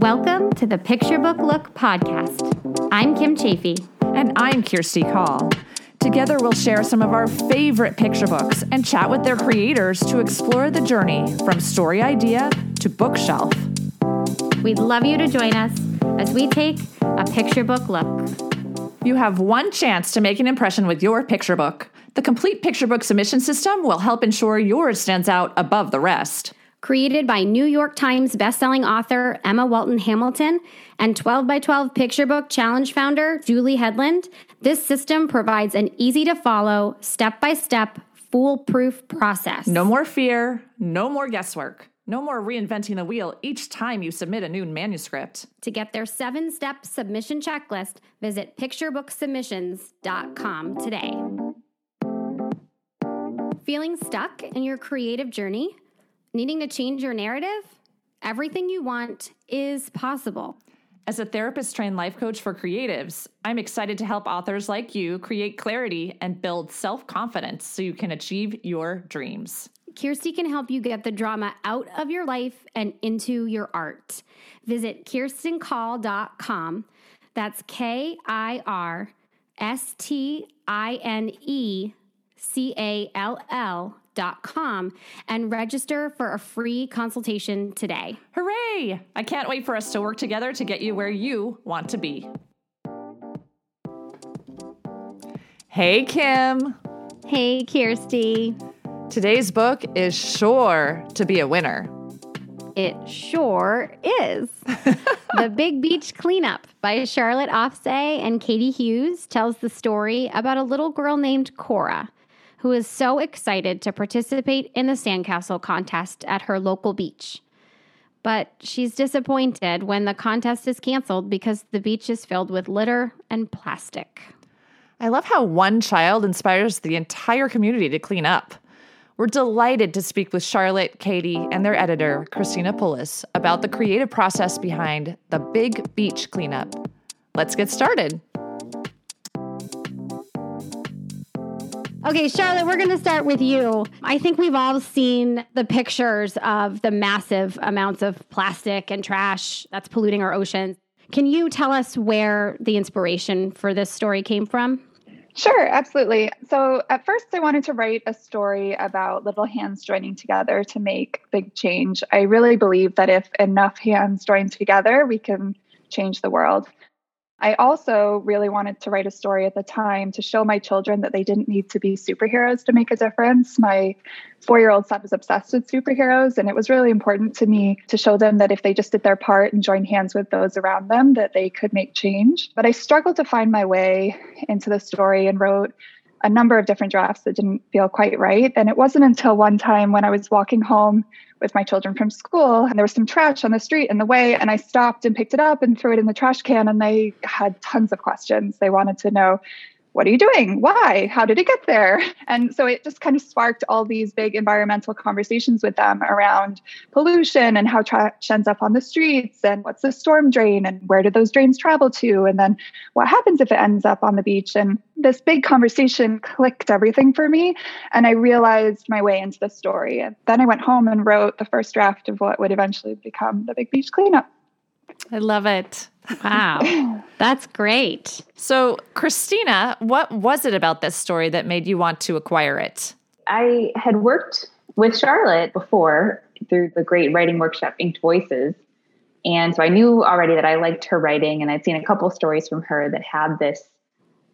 Welcome to the Picture Book Look podcast. I'm Kim Chaffee. And I'm Kirsty Call. Together, we'll share some of our favorite picture books and chat with their creators to explore the journey from story idea to bookshelf. We'd love you to join us as we take a picture book look. You have one chance to make an impression with your picture book. The complete picture book submission system will help ensure yours stands out above the rest. Created by New York Times bestselling author Emma Walton Hamilton and 12 by 12 Picture Book Challenge founder Julie Hedlund, this system provides an easy to follow, step by step, foolproof process. No more fear, no more guesswork, no more reinventing the wheel each time you submit a new manuscript. To get their seven step submission checklist, visit picturebooksubmissions.com today. Feeling stuck in your creative journey? Needing to change your narrative? Everything you want is possible. As a therapist trained life coach for creatives, I'm excited to help authors like you create clarity and build self confidence so you can achieve your dreams. Kirsty can help you get the drama out of your life and into your art. Visit kirstencall.com. That's K I R S T I N E C A L L com and register for a free consultation today. Hooray! I can't wait for us to work together to get you where you want to be. Hey, Kim. Hey, Kirsty. Today's book is sure to be a winner. It sure is. the Big Beach Cleanup by Charlotte Offsay and Katie Rewse tells the story about a little girl named Cora who is so excited to participate in the sandcastle contest at her local beach. But she's disappointed when the contest is canceled because the beach is filled with litter and plastic. I love how one child inspires the entire community to clean up. We're delighted to speak with Charlotte, Katie, and their editor, Christina Pulis, about the creative process behind the Big Beach Cleanup. Let's get started. Okay, Charlotte, we're going to start with you. I think we've all seen the pictures of the massive amounts of plastic and trash that's polluting our oceans. Can you tell us where the inspiration for this story came from? Sure, absolutely. So, at first, I wanted to write a story about little hands joining together to make big change. I really believe that if enough hands join together, we can change the world. I also really wanted to write a story at the time to show my children that they didn't need to be superheroes to make a difference. My four year old son was obsessed with superheroes, and it was really important to me to show them that if they just did their part and joined hands with those around them, that they could make change. But I struggled to find my way into the story and wrote a number of different drafts that didn't feel quite right. And it wasn't until one time when I was walking home with my children from school and there was some trash on the street in the way and I stopped and picked it up and threw it in the trash can and they had tons of questions. They wanted to know what are you doing? Why? How did it get there? And so it just kind of sparked all these big environmental conversations with them around pollution and how trash ends up on the streets and what's the storm drain and where do those drains travel to? And then what happens if it ends up on the beach? And this big conversation clicked everything for me. And I realized my way into the story. And then I went home and wrote the first draft of what would eventually become the Big Beach Cleanup. I love it. Wow. That's great. So, Christina, what was it about this story that made you want to acquire it? I had worked with Charlotte before through the great writing workshop Inked Voices. And so I knew already that I liked her writing, and I'd seen a couple stories from her that had this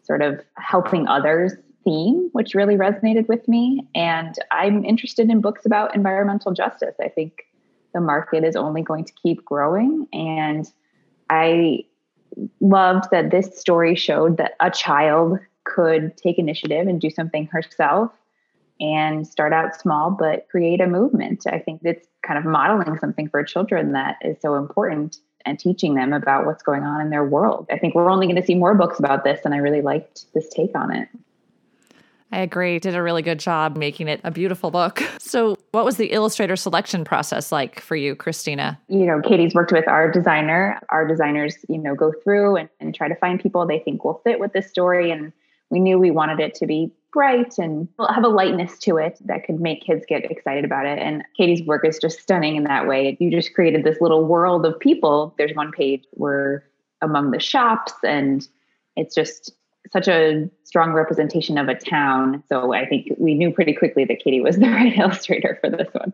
sort of helping others theme, which really resonated with me. And I'm interested in books about environmental justice. I think the market is only going to keep growing. And I loved that this story showed that a child could take initiative and do something herself and start out small but create a movement. I think it's kind of modeling something for children that is so important and teaching them about what's going on in their world. I think we're only going to see more books about this, and I really liked this take on it. I agree. Did a really good job making it a beautiful book. So, what was the illustrator selection process like for you, Christina? You know, Katie's worked with our designer. Our designers, you know, go through and, and try to find people they think will fit with this story. And we knew we wanted it to be bright and have a lightness to it that could make kids get excited about it. And Katie's work is just stunning in that way. You just created this little world of people. There's one page where among the shops and it's just such a strong representation of a town. So I think we knew pretty quickly that Katie was the right illustrator for this one.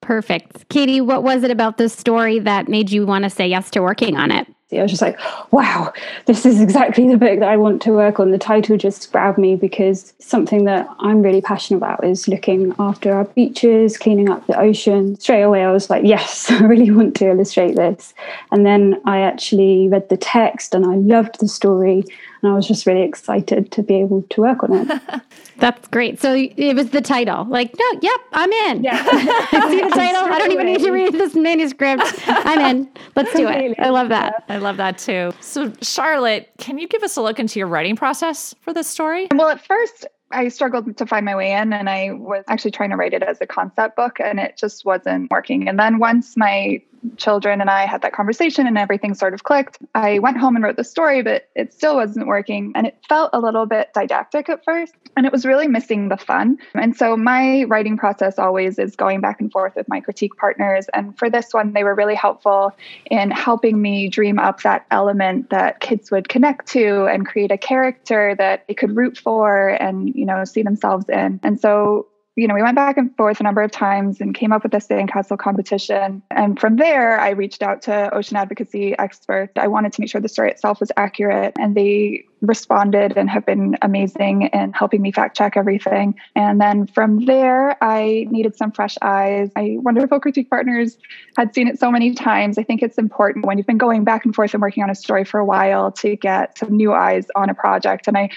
Perfect. Katie, what was it about this story that made you want to say yes to working on it? I was just like, wow, this is exactly the book that I want to work on. The title just grabbed me because something that I'm really passionate about is looking after our beaches, cleaning up the ocean. Straight away, I was like, yes, I really want to illustrate this. And then I actually read the text and I loved the story. And I was just really excited to be able to work on it. That's great. So it was the title. Like, no, yep, I'm in. Yeah. See the title? I don't even need to read this manuscript. I'm in. Let's do it. I love that. I love that too. So, Charlotte, can you give us a look into your writing process for this story? Well, at first, I struggled to find my way in and I was actually trying to write it as a concept book and it just wasn't working. And then once my children and I had that conversation and everything sort of clicked. I went home and wrote the story, but it still wasn't working. And it felt a little bit didactic at first. And it was really missing the fun. And so my writing process always is going back and forth with my critique partners. And for this one, they were really helpful in helping me dream up that element that kids would connect to and create a character that they could root for and, you know, see themselves in. And so you know, we went back and forth a number of times and came up with a sandcastle competition. And from there, I reached out to ocean advocacy experts. I wanted to make sure the story itself was accurate, and they responded and have been amazing in helping me fact check everything. And then from there, I needed some fresh eyes. My wonderful critique partners had seen it so many times. I think it's important when you've been going back and forth and working on a story for a while to get some new eyes on a project. And I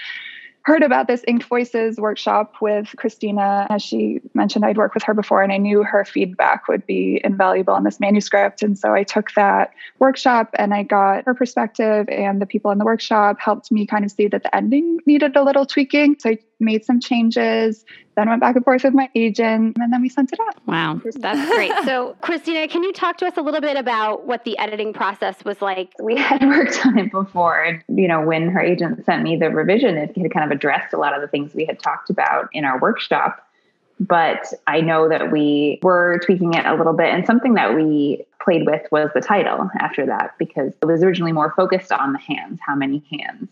heard about this Inked Voices workshop with Christina. As she mentioned, I'd worked with her before and I knew her feedback would be invaluable on this manuscript. And so I took that workshop and I got her perspective, and the people in the workshop helped me kind of see that the ending needed a little tweaking. So I made some changes, then went back and forth with my agent, and then we sent it out. Wow, that's great. So, Christina, can you talk to us a little bit about what the editing process was like? We had worked on it before. You know, when her agent sent me the revision, it had kind of addressed a lot of the things we had talked about in our workshop. But I know that we were tweaking it a little bit. And something that we played with was the title after that, because it was originally more focused on the hands, how many hands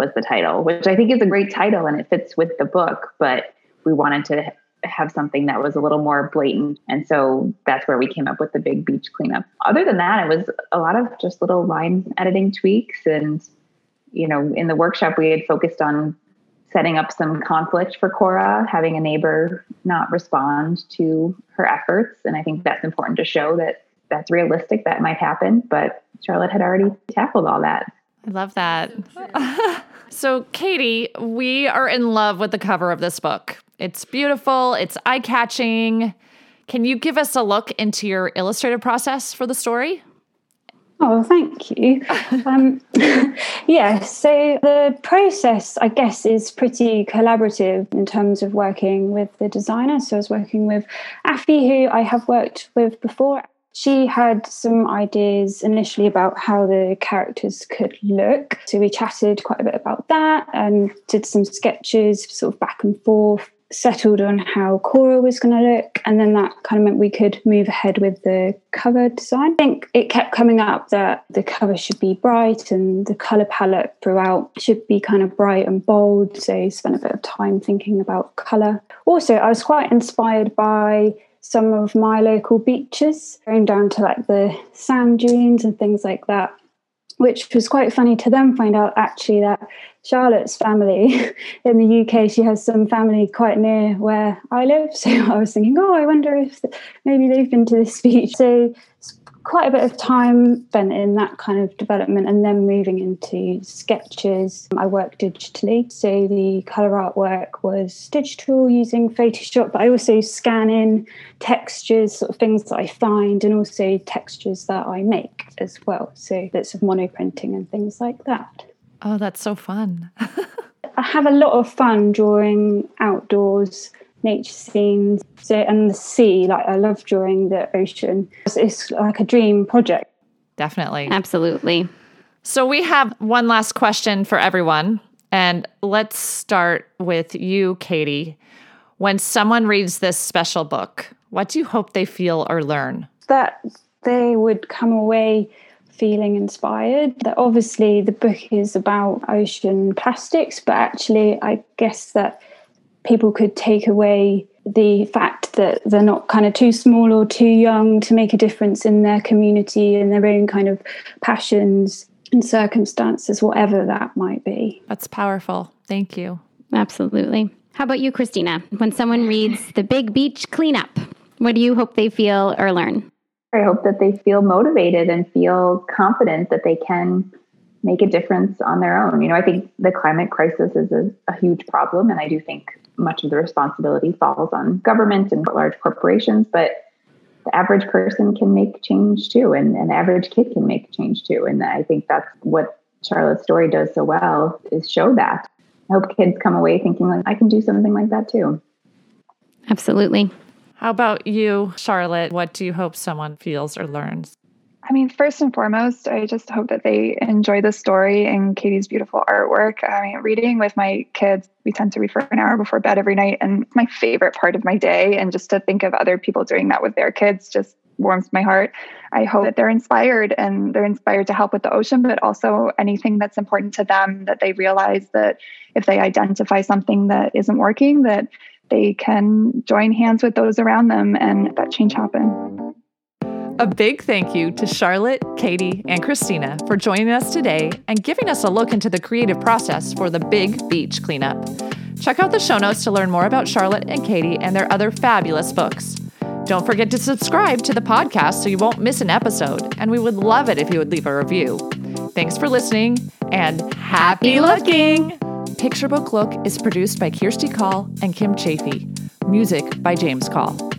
was the title, which I think is a great title and it fits with the book. But we wanted to have something that was a little more blatant. And so that's where we came up with the big beach cleanup. Other than that, it was a lot of just little line editing tweaks. And, you know, in the workshop, we had focused on setting up some conflict for Cora, having a neighbor not respond to her efforts. And I think that's important to show that that's realistic, that might happen. But Charlotte had already tackled all that. I love that. so, Katie, we are in love with the cover of this book. It's beautiful, it's eye catching. Can you give us a look into your illustrative process for the story? Oh, thank you. um, yeah, so the process, I guess, is pretty collaborative in terms of working with the designer. So I was working with Afi, who I have worked with before. She had some ideas initially about how the characters could look. So we chatted quite a bit about that and did some sketches, sort of back and forth settled on how Cora was going to look, and then that kind of meant we could move ahead with the cover design. I think it kept coming up that the cover should be bright and the color palette throughout should be kind of bright and bold. So spent a bit of time thinking about color. Also, I was quite inspired by some of my local beaches, going down to like the sand dunes and things like that which was quite funny to then find out actually that Charlotte's family in the UK, she has some family quite near where I live. So I was thinking, oh, I wonder if maybe they've been to this beach. So quite a bit of time spent in that kind of development and then moving into sketches. I work digitally, so the colour artwork was digital using Photoshop, but I also scan in textures, sort of things that I find, and also textures that I make as well. So bits of monoprinting and things like that. Oh, that's so fun. I have a lot of fun drawing outdoors nature scenes so and the sea like i love drawing the ocean it's, it's like a dream project definitely absolutely so we have one last question for everyone And let's start with you, Katie. When someone reads this special book, what do you hope they feel or learn? That they would come away feeling inspired. That obviously the book is about ocean plastics, but actually, I guess that people could take away the fact that they're not kind of too small or too young to make a difference in their community and their own kind of passions and circumstances, whatever that might be. That's powerful. Thank you. Absolutely. How about you, Christina? When someone reads The Big Beach Cleanup, what do you hope they feel or learn? I hope that they feel motivated and feel confident that they can make a difference on their own. You know, I think the climate crisis is a, a huge problem, and I do think much of the responsibility falls on government and large corporations, but the average person can make change too, and an average kid can make change too. And I think that's what Charlotte's story does so well is show that. I hope kids come away thinking like I can do something like that too. Absolutely. How about you, Charlotte? What do you hope someone feels or learns? I mean, first and foremost, I just hope that they enjoy the story and Katie's beautiful artwork. I mean, reading with my kids, we tend to read for an hour before bed every night, and it's my favorite part of my day. And just to think of other people doing that with their kids just warms my heart. I hope that they're inspired and they're inspired to help with the ocean, but also anything that's important to them, that they realize that if they identify something that isn't working, that they can join hands with those around them and that change happen. A big thank you to Charlotte, Katie, and Christina for joining us today and giving us a look into the creative process for the Big Beach Cleanup. Check out the show notes to learn more about Charlotte and Katie and their other fabulous books. Don't forget to subscribe to the podcast so you won't miss an episode, and we would love it if you would leave a review. Thanks for listening and happy looking! Picture Book Look is produced by Kirsty Call and Kim Chaffee. Music by James Call.